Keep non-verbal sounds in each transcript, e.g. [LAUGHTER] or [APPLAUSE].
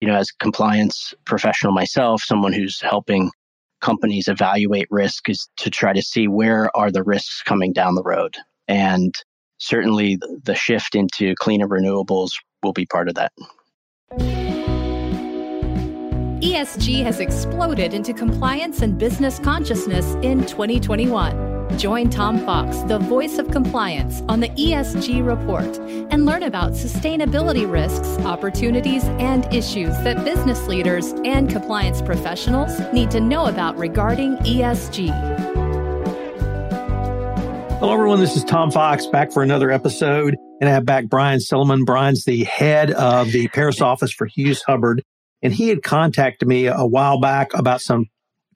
you know, as a compliance professional myself, someone who's helping companies evaluate risk is to try to see where are the risks coming down the road. And certainly the shift into cleaner renewables will be part of that. ESG has exploded into compliance and business consciousness in 2021. Join Tom Fox, the voice of compliance, on the ESG report and learn about sustainability risks, opportunities, and issues that business leaders and compliance professionals need to know about regarding ESG. Hello, everyone. This is Tom Fox back for another episode. And I have back Bryan Sillaman. Bryan's the head of the Paris office for Hughes Hubbard. And he had contacted me a while back about some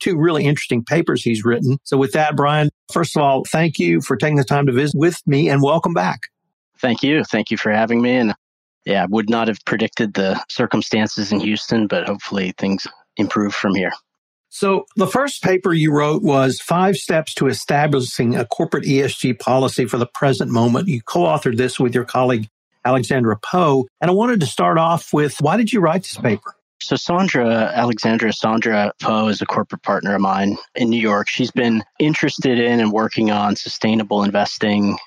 two really interesting papers he's written. So with that, Bryan, first of all, thank you for taking the time to visit with me and welcome back. Thank you. Thank you for having me. And yeah, I would not have predicted the circumstances in Houston, but hopefully things improve from here. So the first paper you wrote was Five Steps to Establishing a Corporate ESG Policy for the Present Moment. You co-authored this with your colleague, Alexandra Poe. And I wanted to start off with, why did you write this paper? So Sandra, Alexandra Sandra Poe is a corporate partner of mine in New York. She's been interested in and working on sustainable investing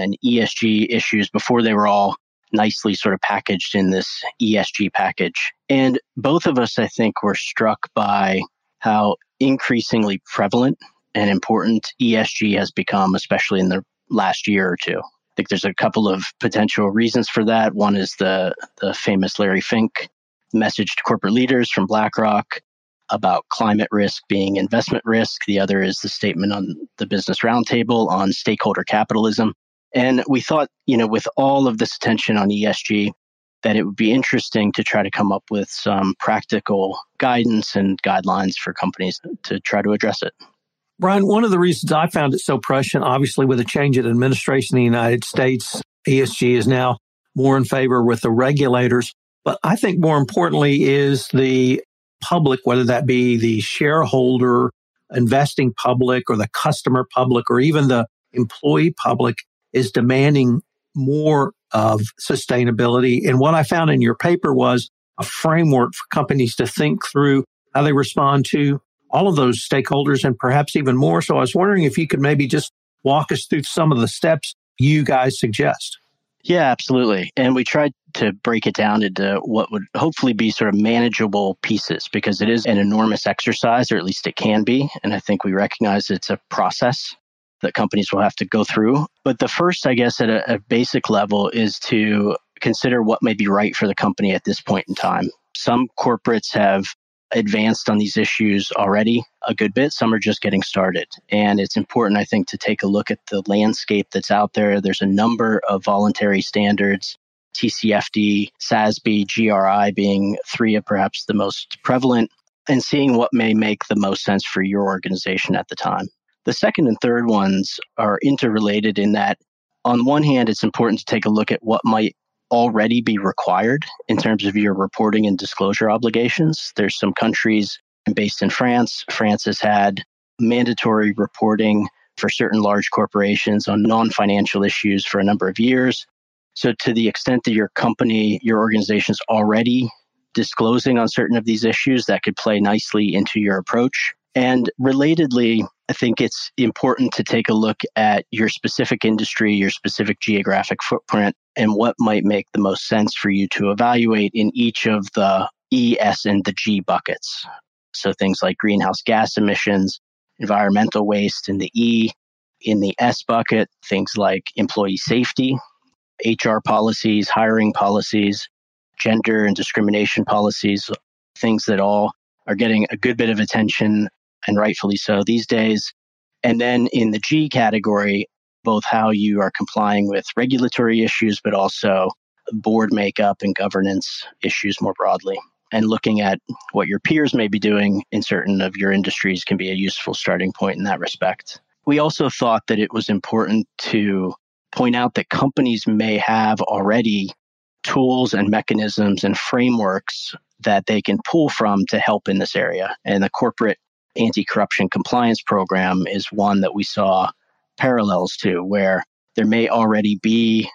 and ESG issues before they were all nicely sort of packaged in this ESG package. And both of us, I think, were struck by how increasingly prevalent and important ESG has become, especially in the last year or two. I think there's a couple of potential reasons for that. One is the, the famous Larry Fink message to corporate leaders from BlackRock about climate risk being investment risk. The other is the statement on the Business Roundtable on stakeholder capitalism. And we thought, you know, with all of this attention on ESG, that it would be interesting to try to come up with some practical guidance and guidelines for companies to try to address it. Bryan, one of the reasons I found it so prescient, obviously, with a change in administration in the United States, ESG is now more in favor with the regulators. But I think more importantly is the public, whether that be the shareholder, investing public, or the customer public, or even the employee public, is demanding more of sustainability. And what I found in your paper was a framework for companies to think through how they respond to all of those stakeholders and perhaps even more. So I was wondering if you could maybe just walk us through some of the steps you guys suggest. Yeah, absolutely. And we tried to break it down into what would hopefully be sort of manageable pieces because it is an enormous exercise, or at least it can be. And I think we recognize it's a process that companies will have to go through. But the first, I guess, at a, a basic level is to consider what may be right for the company at this point in time. Some corporates have advanced on these issues already a good bit. Some are just getting started. And it's important, I think, to take a look at the landscape that's out there. There's a number of voluntary standards TCFD, SASB, GRI being three of perhaps the most prevalent, and seeing what may make the most sense for your organization at the time. The second and third ones are interrelated in that, on one hand, it's important to take a look at what might already be required in terms of your reporting and disclosure obligations. There's some countries based in France. France has had mandatory reporting for certain large corporations on non financial issues for a number of years. So, to the extent that your company, your organization is already disclosing on certain of these issues, that could play nicely into your approach. And relatedly, I think it's important to take a look at your specific industry, your specific geographic footprint, and what might make the most sense for you to evaluate in each of the E, S, and the G buckets. So things like greenhouse gas emissions, environmental waste in the E, in the S bucket, things like employee safety, HR policies, hiring policies, gender and discrimination policies, things that all are getting a good bit of attention and rightfully so these days. And then in the G category, both how you are complying with regulatory issues, but also board makeup and governance issues more broadly. And looking at what your peers may be doing in certain of your industries can be a useful starting point in that respect. We also thought that it was important to point out that companies may have already tools and mechanisms and frameworks that they can pull from to help in this area. And the corporate anti corruption compliance program is one that we saw parallels to, where there may already be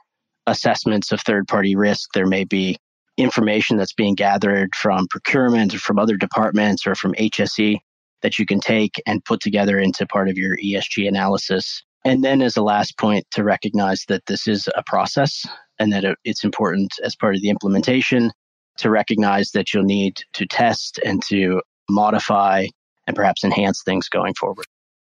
assessments of third party risk, there may be information that's being gathered from procurement or from other departments or from HSE that you can take and put together into part of your ESG analysis. And then, as a last point, to recognize that this is a process and that it's important as part of the implementation to recognize that you'll need to test and to modify and perhaps enhance things going forward.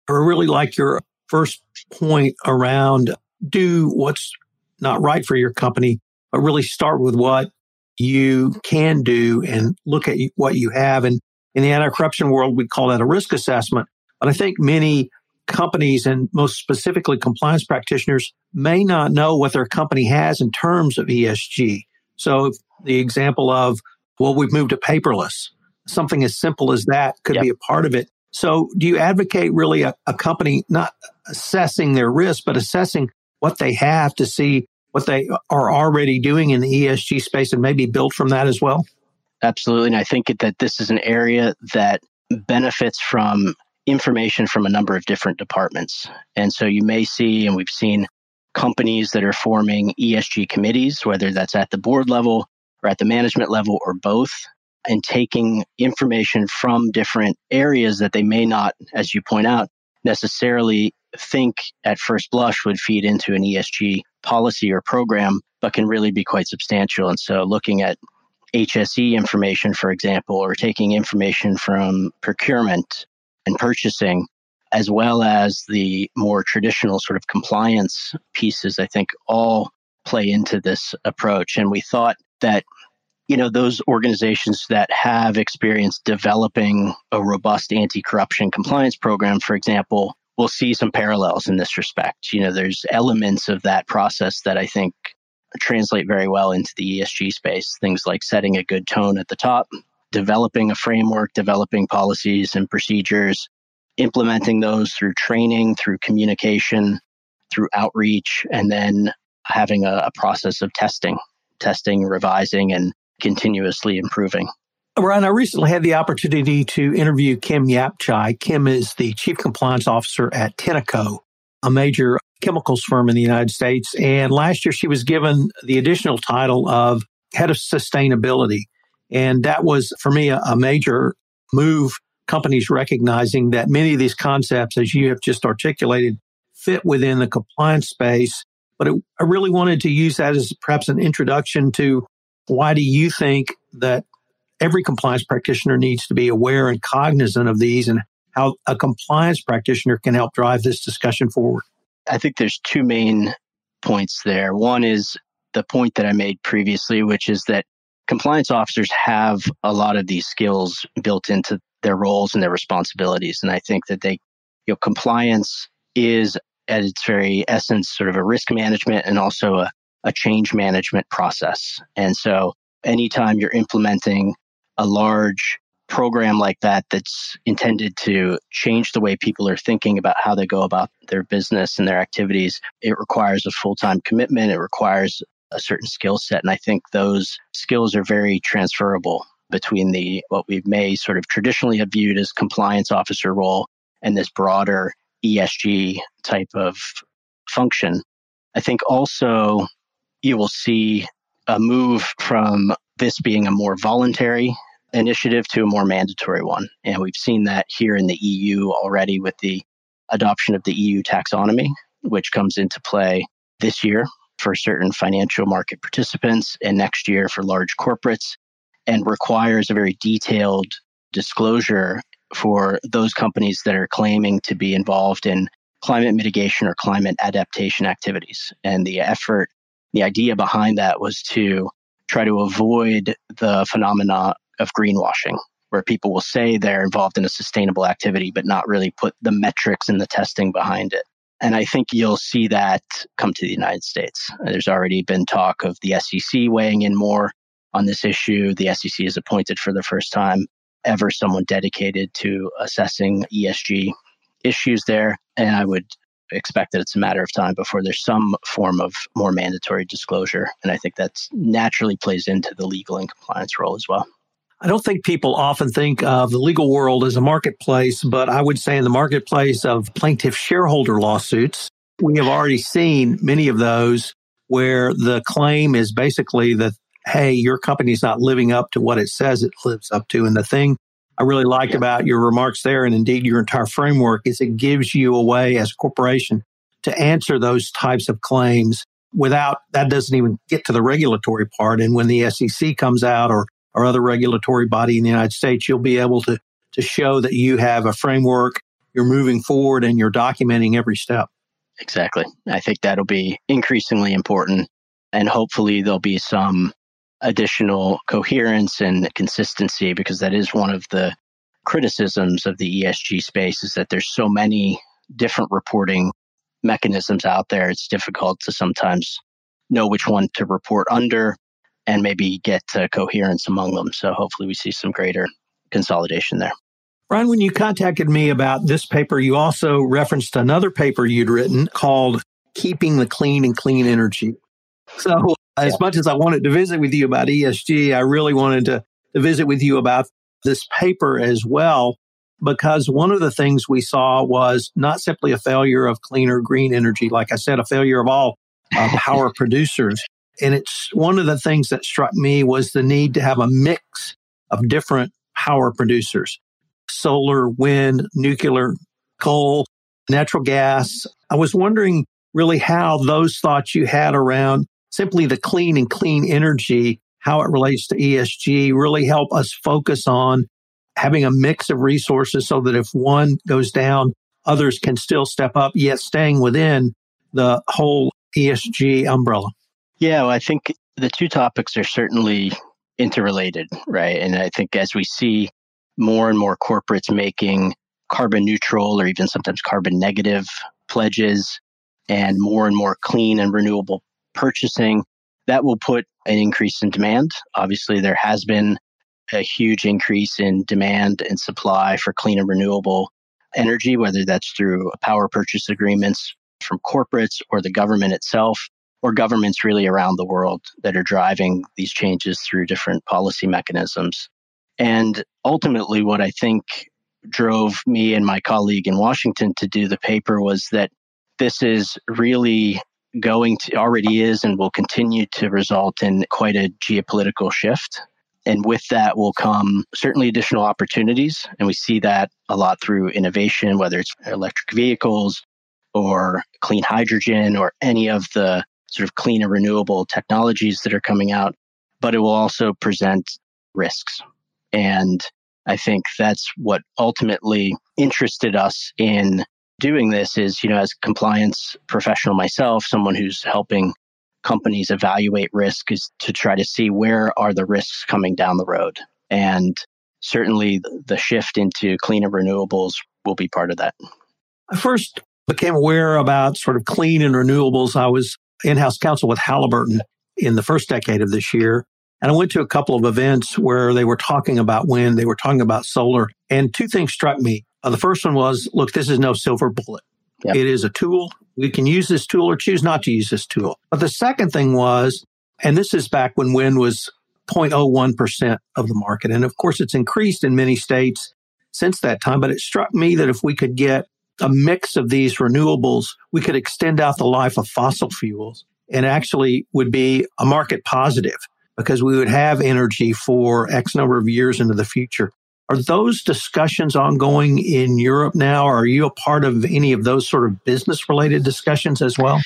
I really like your first point around do what's not right for your company, but really start with what you can do and look at what you have. And in the anti-corruption world, we call that a risk assessment. But I think many companies and most specifically compliance practitioners may not know what their company has in terms of ESG. So the example of, well, we've moved to paperless. Something as simple as that could yep. be a part of it. So do you advocate really a, a company not assessing their risk, but assessing what they have to see what they are already doing in the ESG space and maybe build from that as well? Absolutely. And I think that this is an area that benefits from information from a number of different departments. And so you may see, and we've seen companies that are forming ESG committees, whether that's at the board level or at the management level or both, and taking information from different areas that they may not, as you point out, necessarily think at first blush would feed into an ESG policy or program, but can really be quite substantial. And so looking at HSE information, for example, or taking information from procurement and purchasing, as well as the more traditional sort of compliance pieces, I think all play into this approach. And we thought that, you know, those organizations that have experience developing a robust anti corruption compliance program, for example, will see some parallels in this respect. You know, there's elements of that process that I think translate very well into the ESG space. Things like setting a good tone at the top, developing a framework, developing policies and procedures, implementing those through training, through communication, through outreach, and then having a, a process of testing, testing, revising, and continuously improving. Ryan, I recently had the opportunity to interview Kim Yapchai. Kim is the Chief Compliance Officer at Tenneco, a major chemicals firm in the United States. And last year she was given the additional title of Head of Sustainability. And that was, for me, a, a major move. Companies recognizing that many of these concepts, as you have just articulated, fit within the compliance space. But it, I really wanted to use that as perhaps an introduction to why do you think that every compliance practitioner needs to be aware and cognizant of these and how a compliance practitioner can help drive this discussion forward? I think there's two main points there. One is the point that I made previously, which is that compliance officers have a lot of these skills built into their roles and their responsibilities. And I think that they, you know, compliance is at its very essence sort of a risk management and also a, a change management process. And so anytime you're implementing a large program like that that's intended to change the way people are thinking about how they go about their business and their activities, it requires a full time commitment. It requires a certain skill set. And I think those skills are very transferable between the what we may sort of traditionally have viewed as compliance officer role and this broader ESG type of function. I think also you will see a move from this being a more voluntary initiative to a more mandatory one. And we've seen that here in the EU already with the adoption of the EU taxonomy, which comes into play this year for certain financial market participants and next year for large corporates and requires a very detailed disclosure for those companies that are claiming to be involved in climate mitigation or climate adaptation activities. And the effort, the idea behind that was to try to avoid the phenomena of greenwashing, where people will say they're involved in a sustainable activity, but not really put the metrics and the testing behind it. And I think you'll see that come to the United States. There's already been talk of the SEC weighing in more on this issue. The SEC is appointed for the first time ever someone dedicated to assessing ESG issues there. And I would expect that it's a matter of time before there's some form of more mandatory disclosure. And I think that naturally plays into the legal and compliance role as well. I don't think people often think of the legal world as a marketplace, but I would say in the marketplace of plaintiff shareholder lawsuits, we have already seen many of those where the claim is basically that hey, your company's not living up to what it says it lives up to. And the thing I really liked yeah. about your remarks there, and indeed your entire framework, is it gives you a way as a corporation to answer those types of claims without that doesn't even get to the regulatory part. And when the SEC comes out or, or other regulatory body in the United States, you'll be able to, to show that you have a framework, you're moving forward and you're documenting every step. Exactly. I think that'll be increasingly important. And hopefully there'll be some additional coherence and consistency because that is one of the criticisms of the ESG space is that there's so many different reporting mechanisms out there. It's difficult to sometimes know which one to report under and maybe get uh, coherence among them. So hopefully we see some greater consolidation there. Bryan, when you contacted me about this paper, you also referenced another paper you'd written called Keeping the Clean and Clean Energy. So as yeah. much as I wanted to visit with you about ESG, I really wanted to, to visit with you about this paper as well, because one of the things we saw was not simply a failure of cleaner green energy, like I said, a failure of all uh, [LAUGHS] power producers. And it's one of the things that struck me was the need to have a mix of different power producers solar, wind, nuclear, coal, natural gas. I was wondering really how those thoughts you had around simply the clean and clean energy, how it relates to ESG, really help us focus on having a mix of resources so that if one goes down, others can still step up, yet staying within the whole ESG umbrella. Yeah, well, I think the two topics are certainly interrelated, right? And I think as we see more and more corporates making carbon neutral or even sometimes carbon negative pledges and more and more clean and renewable purchasing, that will put an increase in demand. Obviously, there has been a huge increase in demand and supply for clean and renewable energy, whether that's through power purchase agreements from corporates or the government itself, or governments really around the world that are driving these changes through different policy mechanisms. And ultimately, what I think drove me and my colleague in Washington to do the paper was that this is really going to already is and will continue to result in quite a geopolitical shift. And with that will come certainly additional opportunities. And we see that a lot through innovation, whether it's electric vehicles or clean hydrogen or any of the sort of clean and renewable technologies that are coming out. But it will also present risks. And I think that's what ultimately interested us in doing this is, you know, as compliance professional myself, someone who's helping companies evaluate risk is to try to see where are the risks coming down the road. And certainly the shift into cleaner renewables will be part of that. I first became aware about sort of clean and renewables. I was in-house counsel with Halliburton in the first decade of this year. And I went to a couple of events where they were talking about wind, they were talking about solar, and two things struck me. Uh, the first one was, look, this is no silver bullet. Yep. It is a tool. We can use this tool or choose not to use this tool. But the second thing was, and this is back when wind was 0.01% of the market. And of course, it's increased in many states since that time. But it struck me that if we could get a mix of these renewables, we could extend out the life of fossil fuels and actually would be a market positive because we would have energy for X number of years into the future. Are those discussions ongoing in Europe now? Are you a part of any of those sort of business related discussions as well?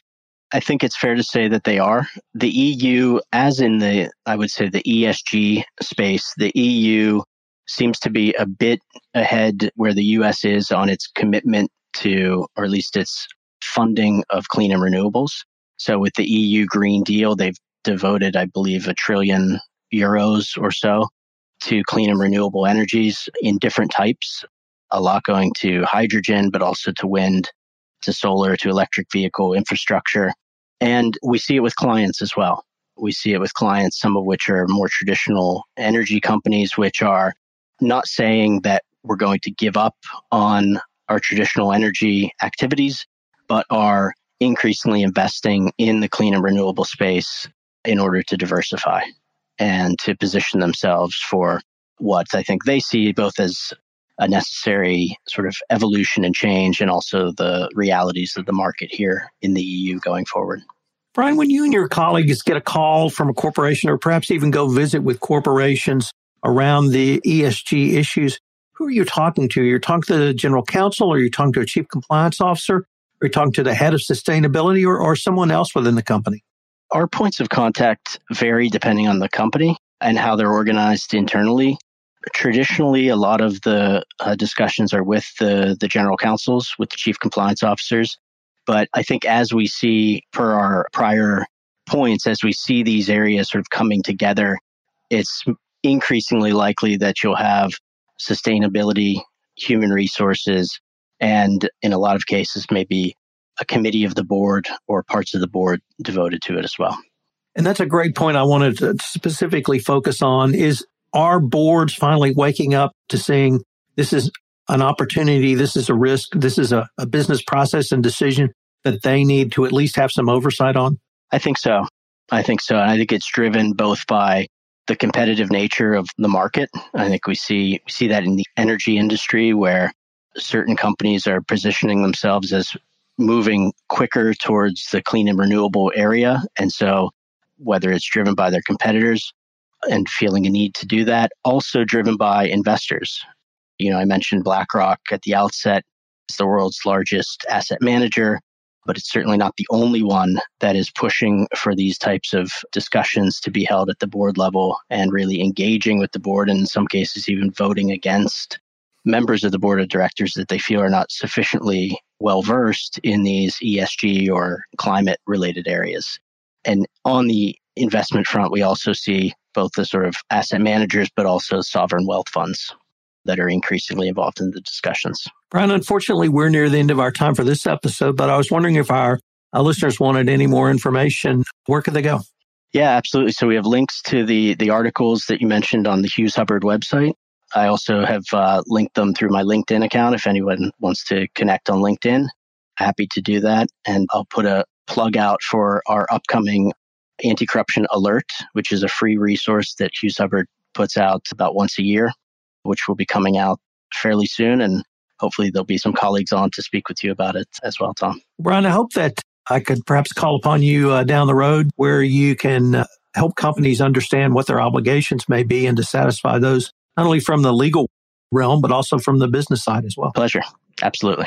I think it's fair to say that they are. The EU, as in the, I would say, the ESG space, the EU seems to be a bit ahead where the US is on its commitment to, or at least its funding of clean and renewables. So with the EU Green Deal, they've devoted, I believe, a trillion euros or so to clean and renewable energies in different types, a lot going to hydrogen, but also to wind, to solar, to electric vehicle infrastructure. And we see it with clients as well. We see it with clients, some of which are more traditional energy companies, which are not saying that we're going to give up on our traditional energy activities, but are increasingly investing in the clean and renewable space in order to diversify and to position themselves for what I think they see both as a necessary sort of evolution and change and also the realities of the market here in the EU going forward. Bryan, when you and your colleagues get a call from a corporation or perhaps even go visit with corporations around the ESG issues, who are you talking to? You're talking to the general counsel or you're talking to a chief compliance officer? Or you're talking to the head of sustainability or, or someone else within the company? Our points of contact vary depending on the company and how they're organized internally. Traditionally, a lot of the uh, discussions are with the, the general counsels, with the chief compliance officers. But I think as we see per our prior points, as we see these areas sort of coming together, it's increasingly likely that you'll have sustainability, human resources, and in a lot of cases, maybe a committee of the board or parts of the board devoted to it as well. And that's a great point I wanted to specifically focus on is our boards finally waking up to seeing this is an opportunity, this is a risk, this is a, a business process and decision that they need to at least have some oversight on? I think so. I think so. And I think it's driven both by the competitive nature of the market. I think we see we see that in the energy industry where certain companies are positioning themselves as moving quicker towards the clean and renewable area. And so whether it's driven by their competitors and feeling a need to do that, also driven by investors. You know, I mentioned BlackRock at the outset. It's the world's largest asset manager but it's certainly not the only one that is pushing for these types of discussions to be held at the board level and really engaging with the board, and in some cases, even voting against members of the board of directors that they feel are not sufficiently well versed in these ESG or climate related areas. And on the investment front, we also see both the sort of asset managers, but also sovereign wealth funds that are increasingly involved in the discussions. Bryan, unfortunately, we're near the end of our time for this episode, but I was wondering if our, our listeners wanted any more information. Where could they go? Yeah, absolutely. So we have links to the the articles that you mentioned on the Hughes Hubbard website. I also have uh, linked them through my LinkedIn account. If anyone wants to connect on LinkedIn, happy to do that. And I'll put a plug out for our upcoming anti corruption alert, which is a free resource that Hughes Hubbard puts out about once a year which will be coming out fairly soon. And hopefully there'll be some colleagues on to speak with you about it as well, Tom. Bryan, I hope that I could perhaps call upon you uh, down the road where you can uh, help companies understand what their obligations may be and to satisfy those, not only from the legal realm, but also from the business side as well. Pleasure. Absolutely.